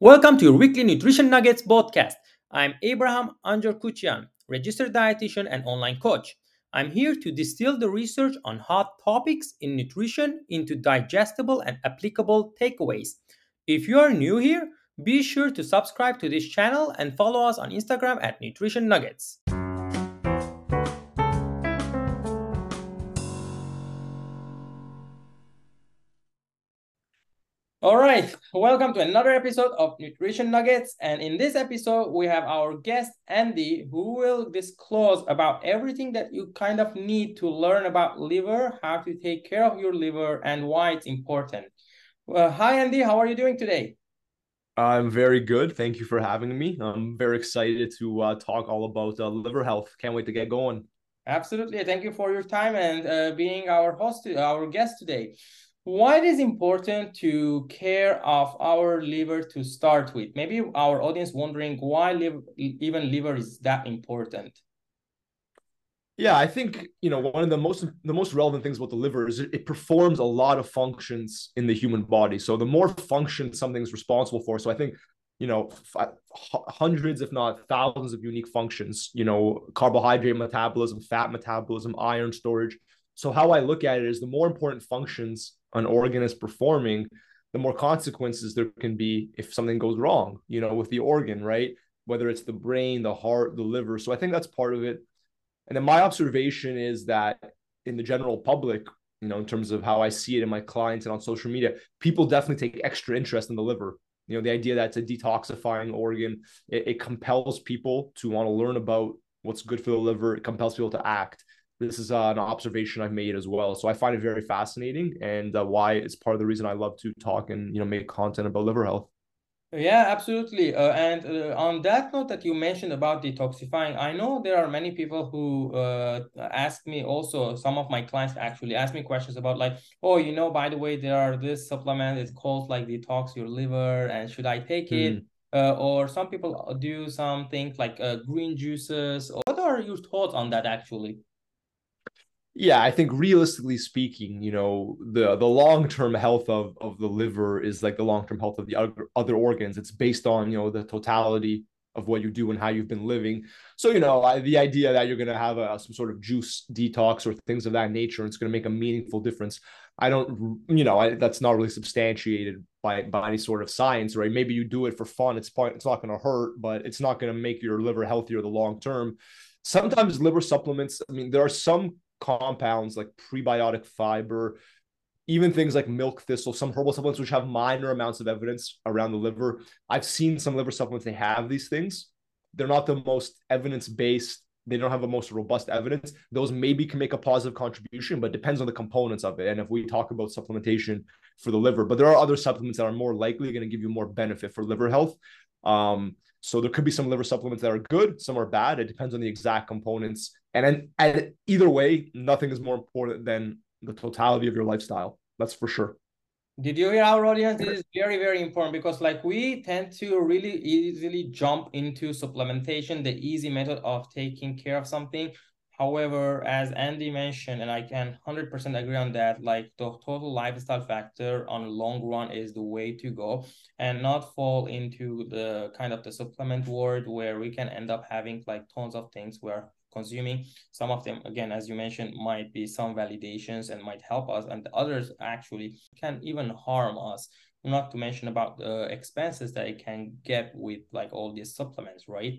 Welcome to your weekly Nutrition Nuggets podcast. I'm Abraham Anjar registered dietitian and online coach. I'm here to distill the research on hot topics in nutrition into digestible and applicable takeaways. If you are new here, be sure to subscribe to this channel and follow us on Instagram at Nutrition Nuggets. All right, welcome to another episode of Nutrition Nuggets. And in this episode, we have our guest, Andy, who will disclose about everything that you kind of need to learn about liver, how to take care of your liver, and why it's important. Well, hi, Andy. How are you doing today? I'm very good. Thank you for having me. I'm very excited to uh, talk all about uh, liver health. Can't wait to get going. Absolutely. Thank you for your time and uh, being our host, our guest today why it is important to care of our liver to start with? Maybe our audience wondering why liver, even liver is that important. Yeah i think you know one of the most the most relevant things about the liver is it, it performs a lot of functions in the human body. So the more function something's responsible for so i think you know uh, hundreds if not thousands of unique functions you know carbohydrate metabolism fat metabolism iron storage. So how i look at it is the more important functions an organ is performing, the more consequences there can be if something goes wrong, you know, with the organ, right? Whether it's the brain, the heart, the liver. So I think that's part of it. And then my observation is that in the general public, you know, in terms of how I see it in my clients and on social media, people definitely take extra interest in the liver. You know, the idea that it's a detoxifying organ, it, it compels people to want to learn about what's good for the liver. It compels people to act this is uh, an observation I've made as well. So I find it very fascinating, and uh, why it's part of the reason I love to talk and you know make content about liver health. Yeah, absolutely. Uh, and uh, on that note that you mentioned about detoxifying, I know there are many people who uh, ask me also, some of my clients actually ask me questions about like, oh, you know, by the way, there are this supplement, it's called like detox your liver, and should I take it? Mm. or some people do some things like uh, green juices. What are your thoughts on that actually? Yeah, I think realistically speaking, you know, the the long term health of of the liver is like the long term health of the other other organs. It's based on you know the totality of what you do and how you've been living. So you know, I, the idea that you're going to have a, some sort of juice detox or things of that nature, and it's going to make a meaningful difference. I don't, you know, I, that's not really substantiated by by any sort of science, right? Maybe you do it for fun. It's part, it's not going to hurt, but it's not going to make your liver healthier the long term. Sometimes liver supplements. I mean, there are some compounds like prebiotic fiber, even things like milk thistle, some herbal supplements which have minor amounts of evidence around the liver. I've seen some liver supplements, they have these things. They're not the most evidence based. They don't have the most robust evidence. Those maybe can make a positive contribution, but depends on the components of it. And if we talk about supplementation for the liver, but there are other supplements that are more likely going to give you more benefit for liver health. Um, so there could be some liver supplements that are good, some are bad. It depends on the exact components. And then and either way, nothing is more important than the totality of your lifestyle. That's for sure. Did you hear our audience? This is very, very important because like we tend to really easily jump into supplementation, the easy method of taking care of something However, as Andy mentioned, and I can 100% agree on that, like the total lifestyle factor on the long run is the way to go and not fall into the kind of the supplement world where we can end up having like tons of things we're consuming. Some of them, again, as you mentioned, might be some validations and might help us, and the others actually can even harm us not to mention about the expenses that it can get with like all these supplements, right?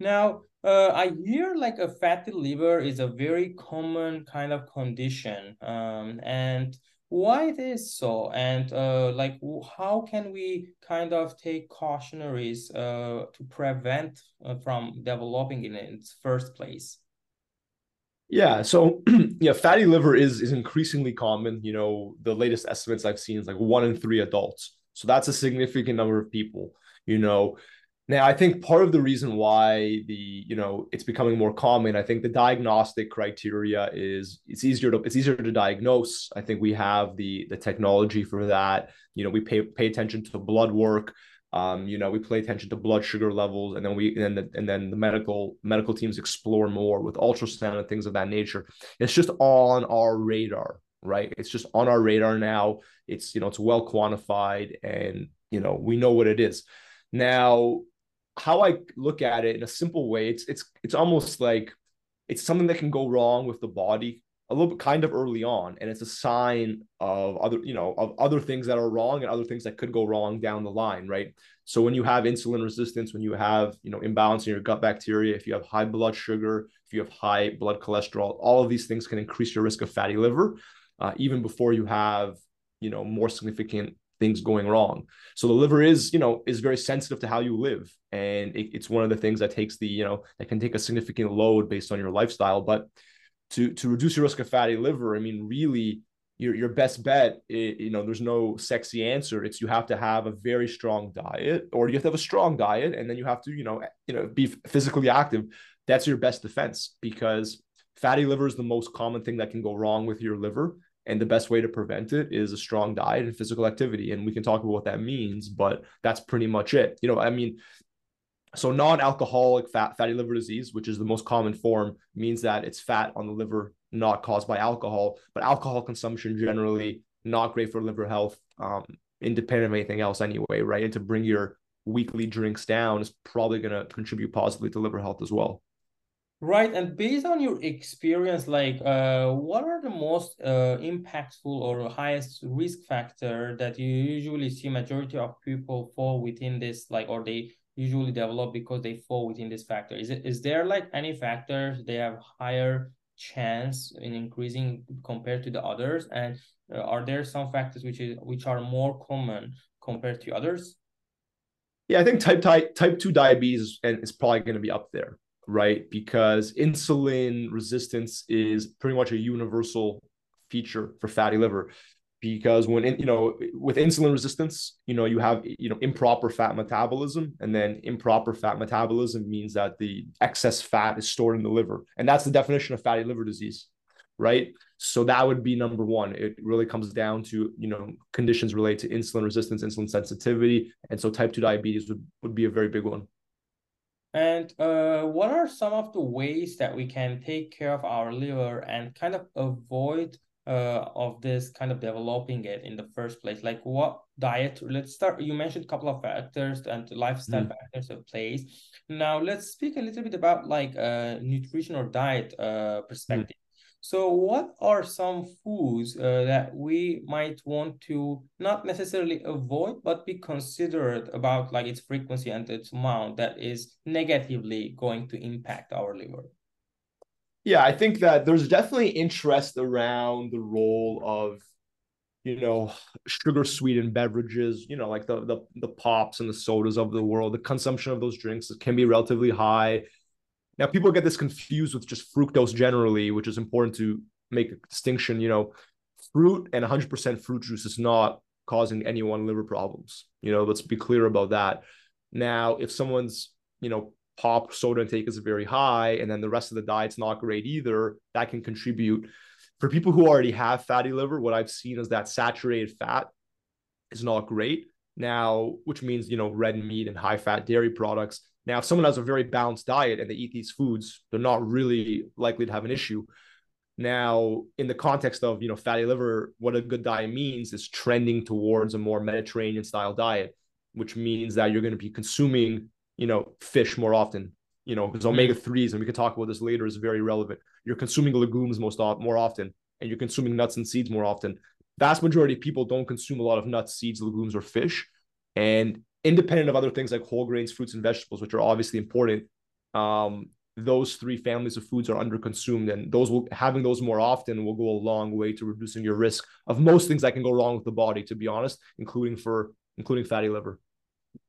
Now, uh, I hear like a fatty liver is a very common kind of condition. Um, and why it is so? And uh, like, how can we kind of take cautionaries uh, to prevent uh, from developing in its first place? Yeah, so yeah, fatty liver is is increasingly common. You know, the latest estimates I've seen is like one in three adults. So that's a significant number of people. You know, now, I think part of the reason why the you know it's becoming more common, I think the diagnostic criteria is it's easier to it's easier to diagnose. I think we have the the technology for that. You know, we pay pay attention to blood work. Um, you know, we pay attention to blood sugar levels, and then we and then the, and then the medical medical teams explore more with ultrasound and things of that nature. It's just on our radar, right? It's just on our radar now. It's you know it's well quantified, and you know, we know what it is. Now, how I look at it in a simple way, it's it's it's almost like it's something that can go wrong with the body a little bit kind of early on and it's a sign of other you know of other things that are wrong and other things that could go wrong down the line right? So when you have insulin resistance when you have you know imbalance in your gut bacteria if you have high blood sugar if you have high blood cholesterol all of these things can increase your risk of fatty liver uh, even before you have you know more significant things going wrong so the liver is you know is very sensitive to how you live and it, it's one of the things that takes the you know that can take a significant load based on your lifestyle but to to reduce your risk of fatty liver, I mean, really, your your best bet, you know, there's no sexy answer. It's you have to have a very strong diet, or you have to have a strong diet, and then you have to, you know, you know, be physically active. That's your best defense because fatty liver is the most common thing that can go wrong with your liver. And the best way to prevent it is a strong diet and physical activity. And we can talk about what that means, but that's pretty much it. You know, I mean, so non-alcoholic fat, fatty liver disease, which is the most common form, means that it's fat on the liver not caused by alcohol, but alcohol consumption generally not great for liver health, um, independent of anything else anyway, right? And to bring your weekly drinks down is probably going to contribute positively to liver health as well. Right, and based on your experience, like, uh, what are the most uh, impactful or highest risk factor that you usually see majority of people fall within this, like, or they usually develop because they fall within this factor? Is it is there like any factors they have higher chance in increasing compared to the others? And uh, are there some factors which is which are more common compared to others? Yeah i think type type type 2 diabetes and is probably going to be up there right? Because insulin resistance is pretty much a universal feature for fatty liver. Because when you know with insulin resistance you know you have you know improper fat metabolism and then improper fat metabolism means that the excess fat is stored in the liver. And that's the definition of fatty liver disease right? So that would be number one. It really comes down to you know conditions related to insulin resistance insulin sensitivity. And so type 2 diabetes would, would be a very big one and uh, what are some of the ways that we can take care of our liver and kind of avoid uh, of this kind of developing it in the first place? Like what diet? Let's start. You mentioned a couple of factors and lifestyle mm. factors of place. Now let's speak a little bit about like uh, nutrition or diet uh, perspective. So, what are some foods uh, that we might want to not necessarily avoid, but be considerate about, like its frequency and its amount that is negatively going to impact our liver? Yeah, I think that there's definitely interest around the role of, you know, sugar sweetened beverages, you know, like the, the the pops and the sodas of the world. The consumption of those drinks can be relatively high. Now, people get this confused with just fructose generally, which is important to make a distinction. You know, fruit and 100% fruit juice is not causing anyone liver problems. You know, let's be clear about that. Now, if someone's, you know, pop soda intake is very high and then the rest of the diet's not great either that can contribute for people who already have fatty liver what i've seen is that saturated fat is not great now which means you know red meat and high fat dairy products now if someone has a very balanced diet and they eat these foods they're not really likely to have an issue now in the context of you know fatty liver what a good diet means is trending towards a more mediterranean style diet which means that you're going to be consuming you know, fish more often, you know, because mm-hmm. omega 3s, and we can talk about this later, is very relevant. You're consuming legumes most often, more often, and you're consuming nuts and seeds more often. Vast majority of people don't consume a lot of nuts, seeds, legumes, or fish. And independent of other things like whole grains, fruits, and vegetables, which are obviously important, um, those three families of foods are underconsumed, and those will having those more often will go a long way to reducing your risk of most things that can go wrong with the body. To be honest, including for including fatty liver.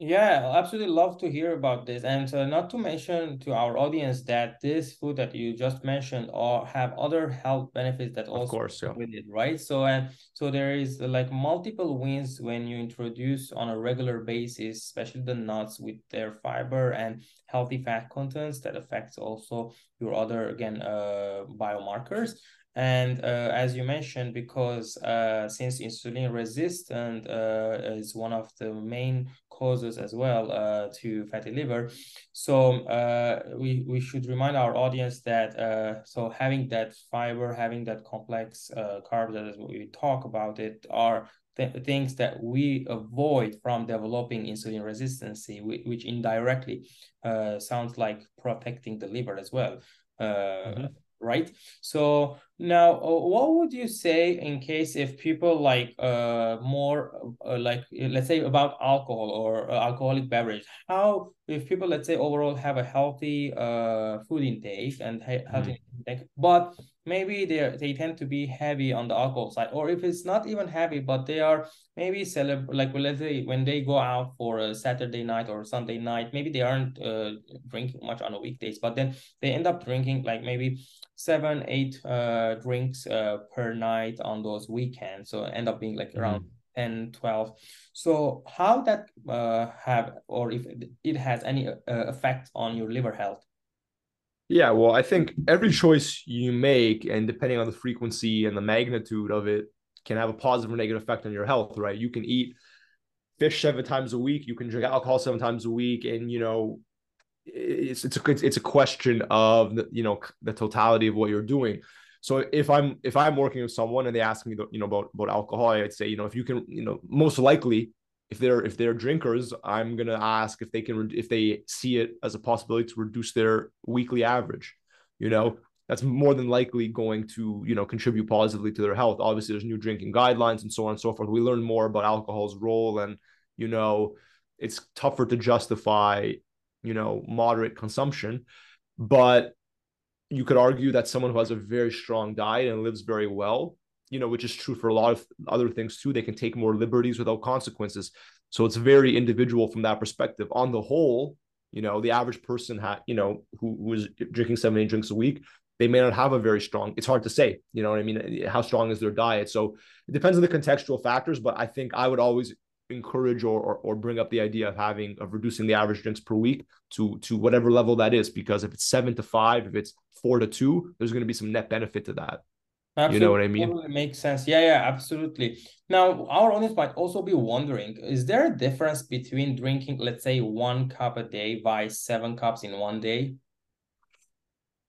Yeah, absolutely love to hear about this. And uh, not to mention to our audience that this food that you just mentioned or have other health benefits that also of course, yeah. with it, right? So and so there is like multiple wins when you introduce on a regular basis, especially the nuts with their fiber and healthy fat contents that affects also your other again uh biomarkers. And uh, as you mentioned, because uh, since insulin resistant uh, is one of the main causes as well uh, to fatty liver, so uh, we we should remind our audience that uh, so having that fiber, having that complex carbs, as we talk about it, are th- things that we avoid from developing insulin resistance, which indirectly uh, sounds like protecting the liver as well. Uh, mm-hmm right so now uh, what would you say in case if people like uh more uh, like let's say about alcohol or uh, alcoholic beverage how if people let's say overall have a healthy uh food intake and healthy mm. intake but maybe they they tend to be heavy on the alcohol side or if it's not even heavy but they are maybe celebrate like well, let's say when they go out for a saturday night or sunday night maybe they aren't uh, drinking much on the weekdays but then they end up drinking like maybe seven eight uh drinks uh per night on those weekends. So end up being like mm-hmm. around 10 12 so how that uh have or if it has any uh, effect on your liver health yeah, well, I think every choice you make, and depending on the frequency and the magnitude of it, can have a positive or negative effect on your health, right? You can eat fish seven times a week, you can drink alcohol seven times a week, and you know, it's it's a it's a question of the, you know the totality of what you're doing. So if I'm if I'm working with someone and they ask me you know about about alcohol, I'd say you know if you can you know most likely if they're if they're drinkers, I'm gonna ask if they can if they see it as a possibility to reduce their weekly average. You know, that's more than likely going to you know contribute positively to their health. Obviously, there's new drinking guidelines and so on and so forth. We learn more about alcohol's role, and you know, it's tougher to justify you know moderate consumption, but you could argue that someone who has a very strong diet and lives very well you know, which is true for a lot of other things too. They can take more liberties without consequences. So it's very individual from that perspective. On the whole, you know, the average person had, you know, who, who is drinking seven, eight drinks a week, they may not have a very strong, it's hard to say, you know what I mean? How strong is their diet? So it depends on the contextual factors, but I think I would always encourage or, or, or bring up the idea of having of reducing the average drinks per week to to whatever level that is because if it's seven to five if it's four to two there's going to be some net benefit to that Absolutely. You know what I mean? Totally makes sense. Yeah, yeah, absolutely. Now, our audience might also be wondering: Is there a difference between drinking, let's say, one cup a day by seven cups in one day?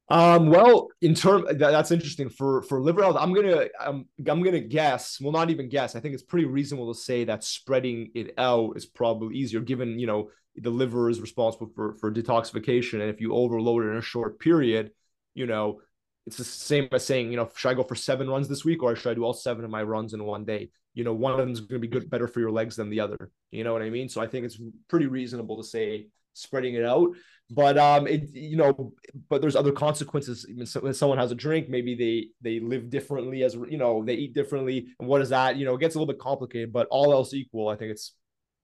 Um, well, in term that, that's interesting for for liver health. I'm gonna I'm I'm gonna guess. Well, not even guess. I think it's pretty reasonable to say that spreading it out is probably easier, given you know the liver is responsible for for detoxification, and if you overload it in a short period, you know it's the same as saying, you know, should I go for seven runs this week or should I do all seven of my runs in one day? You know, one of them is going to be good, better for your legs than the other. You know what I mean? So I think it's pretty reasonable to say spreading it out. But um, it you know, but there's other consequences. When someone has a drink, maybe they they live differently, as you know, they eat differently, and what is that? You know, it gets a little bit complicated. But all else equal, I think it's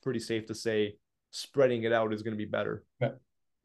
pretty safe to say spreading it out is going to be better.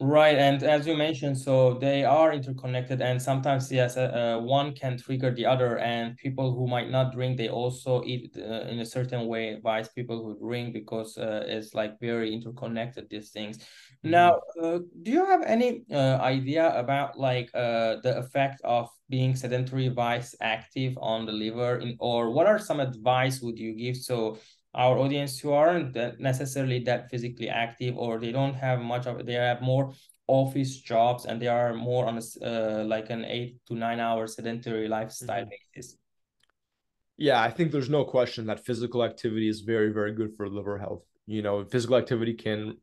Right, and as you mentioned, so they are interconnected, and sometimes yes, uh, uh, one can trigger the other. And people who might not drink, they also eat uh, in a certain way. Vice people who drink because uh, it's like very interconnected. These things. Mm-hmm. Now, uh, do you have any uh, idea about like the effect of being sedentary vice active on the liver, in, or what are some advice would you give so our audience who aren't necessarily that physically active or they don't have much of they have more office jobs and they are more on a, uh, like an eight to nine hour sedentary lifestyle mm-hmm. basis. Yeah i think there's no question that physical activity is very very good for liver health. You know physical activity can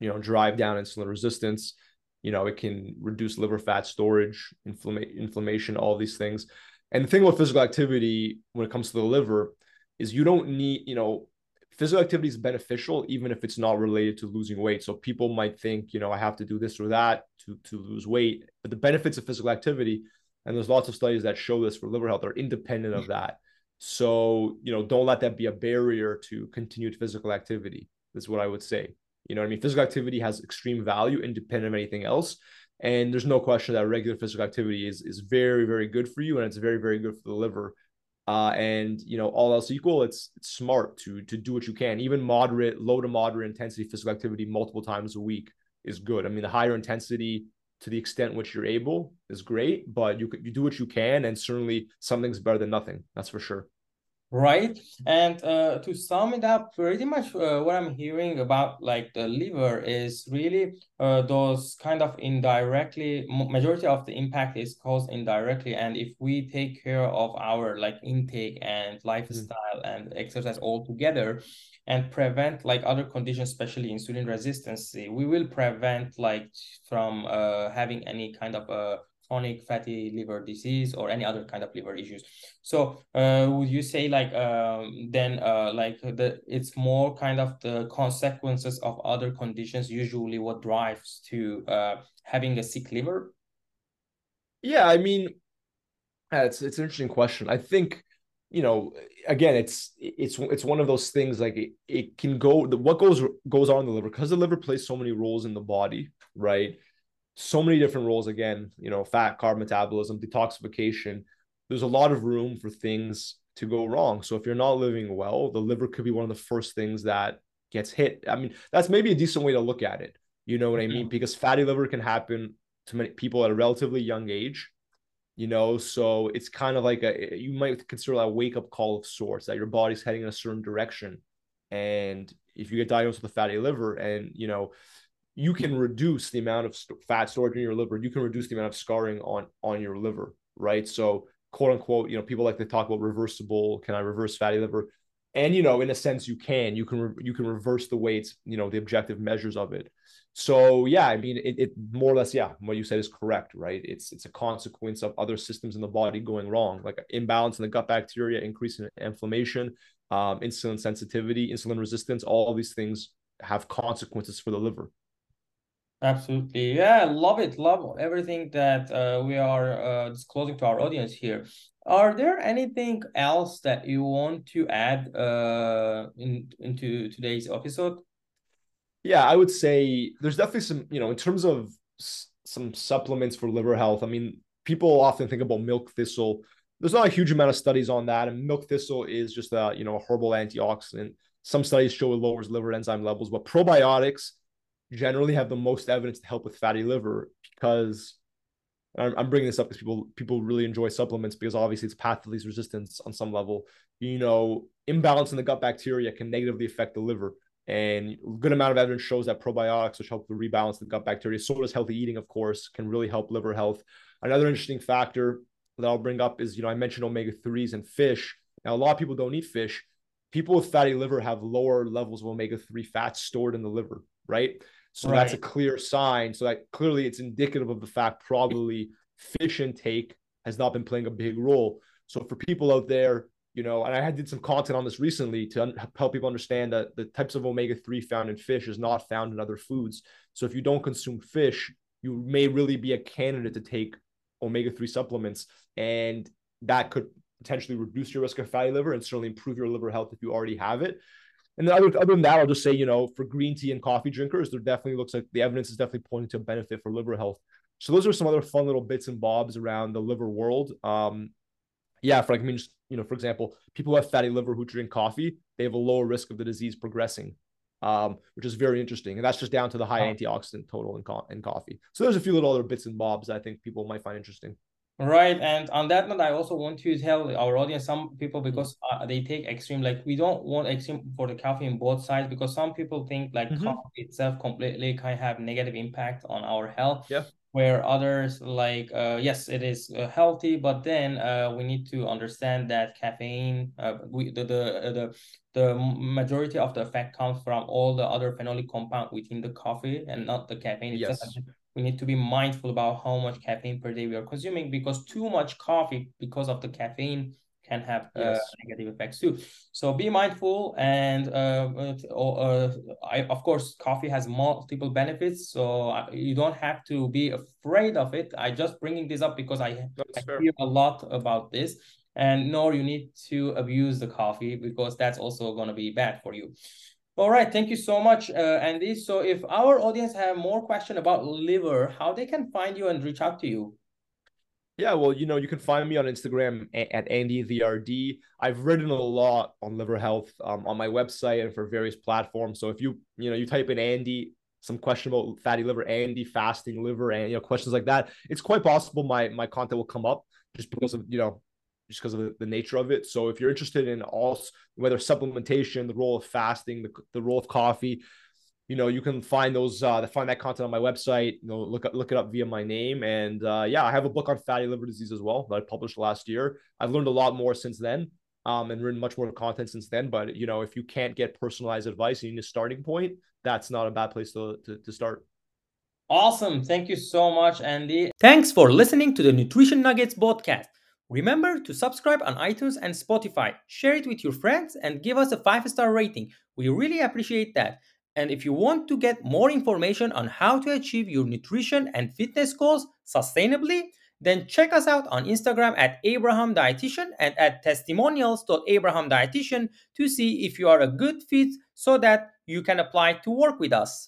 you know drive down insulin resistance. You know it can reduce liver fat storage inflama- inflammation all these things. And the thing with physical activity when it comes to the liver is you don't need, you know, physical activity is beneficial even if it's not related to losing weight. So people might think, you know, I have to do this or that to to lose weight, but the benefits of physical activity, and there's lots of studies that show this for liver health, are independent of mm-hmm. that. So you know, don't let that be a barrier to continued physical activity. Is what I would say. You know, I mean, physical activity has extreme value independent of anything else. And there's no question that regular physical activity is is very, very good for you, and it's very, very good for the liver uh, and you know, all else equal, it's, it's smart to to do what you can. Even moderate, low to moderate intensity physical activity multiple times a week is good. I mean, the higher intensity to the extent which you're able is great, but you you do what you can, and certainly something's better than nothing. That's for sure. Right and uh, to sum it up pretty much uh, what i'm hearing about like the liver is really uh, those kind of indirectly majority of the impact is caused indirectly and if we take care of our like intake and lifestyle mm. and exercise all together and prevent like other conditions especially insulin resistance we will prevent like from uh, having any kind of a uh, chronic fatty liver disease or any other kind of liver issues. So uh, would you say like um, then uh, like the it's more kind of the consequences of other conditions usually what drives to uh, having a sick liver? Yeah i mean it's it's an interesting question. I think you know again it's it's it's one of those things like it, it can go what goes goes on in the liver because the liver plays so many roles in the body right so many different roles again you know fat carb metabolism detoxification. There's a lot of room for things to go wrong. So if you're not living well the liver could be one of the first things that gets hit. I mean that's maybe a decent way to look at it. You know what i mean? Mm-hmm. Because fatty liver can happen to many people at a relatively young age you know? So it's kind of like a you might consider a wake up call of sorts that your body's heading in a certain direction. And if you get diagnosed with a fatty liver and you know you can reduce the amount of st- fat storage in your liver. You can reduce the amount of scarring on on your liver, right? So, quote unquote, you know, people like to talk about reversible. Can I reverse fatty liver? And you know, in a sense, you can. You can re- you can reverse the weights. You know, the objective measures of it. So yeah, I mean, it, it more or less, yeah, what you said is correct, right? It's it's a consequence of other systems in the body going wrong, like imbalance in the gut bacteria, increase in inflammation, um, insulin sensitivity, insulin resistance. All these things have consequences for the liver. Absolutely. Yeah, love it. Love everything that uh, we are uh, disclosing to our audience here. Are there anything else that you want to add uh, in, into today's episode? Yeah, I would say there's definitely some, you know, in terms of s- some supplements for liver health. I mean, people often think about milk thistle. There's not a huge amount of studies on that. And milk thistle is just a, you know, a herbal antioxidant. Some studies show it lowers liver enzyme levels, but probiotics generally have the most evidence to help with fatty liver because I'm, bringing this up because people people really enjoy supplements because obviously it's path to least resistance on some level. You know, imbalance in the gut bacteria can negatively affect the liver, and a good amount of evidence shows that probiotics, which help to rebalance the gut bacteria, so does healthy eating, of course, can really help liver health. Another interesting factor that I'll bring up is, you know, I mentioned omega threes and fish. Now, a lot of people don't eat fish. People with fatty liver have lower levels of omega three fats stored in the liver, right? So right. that's a clear sign. So that clearly it's indicative of the fact probably fish intake has not been playing a big role. So for people out there, you know, and I did some content on this recently to help people understand that the types of omega 3 found in fish is not found in other foods. So if you don't consume fish, you may really be a candidate to take omega 3 supplements. And that could potentially reduce your risk of fatty liver and certainly improve your liver health if you already have it. And then other, other than that, I'll just say, you know, for green tea and coffee drinkers, there definitely looks like the evidence is definitely pointing to a benefit for liver health. So those are some other fun little bits and bobs around the liver world. Um, yeah, for like, I mean, just, you know, for example, people who have fatty liver who drink coffee, they have a lower risk of the disease progressing, um, which is very interesting. And that's just down to the high antioxidant total in, co- in coffee. So there's a few little other bits and bobs I think people might find interesting. Right, and on that note, I also want to tell our audience, some people because uh, they take extreme, like we don't want extreme for the coffee in both sides because some people think like mm-hmm. coffee itself completely can have negative impact on our health. Yeah. Where others like, uh, yes, it is uh, healthy, but then uh, we need to understand that caffeine, uh, we the the uh, the the majority of the effect comes from all the other phenolic compound within the coffee and not the caffeine. Yes we need to be mindful about how much caffeine per day we are consuming because too much coffee because of the caffeine can have uh, yes. uh, negative effects too. So be mindful and uh, uh, I, of course coffee has multiple benefits so you don't have to be afraid of it. I just bringing this up because I, I hear a lot about this and nor you need to abuse the coffee because that's also going to be bad for you. All right, thank you so much, uh, Andy. So if our audience have more question about liver, how they can find you and reach out to you? Yeah, well, you know, you can find me on Instagram at Andy the RD. I've written a lot on liver health um, on my website and for various platforms. So if you, you know, you type in Andy, some question about fatty liver, Andy fasting liver, and you know, questions like that, it's quite possible my my content will come up just because of you know just because of the, the, nature of it. So if you're interested in all whether supplementation, the role of fasting, the, the role of coffee, you know, you can find those uh find that content on my website. You know, look up look it up via my name. And uh yeah, I have a book on fatty liver disease as well that I published last year. I've learned a lot more since then. Um, and written much more content since then. But you know, if you can't get personalized advice, you need a starting point. That's not a bad place to, to, to start. Awesome. Thank you so much, Andy. Thanks for listening to the Nutrition Nuggets podcast. Remember to subscribe on iTunes and Spotify, share it with your friends, and give us a five star rating. We really appreciate that. And if you want to get more information on how to achieve your nutrition and fitness goals sustainably, then check us out on Instagram at Abraham Dietitian and at testimonials.abrahamdietitian to see if you are a good fit so that you can apply to work with us.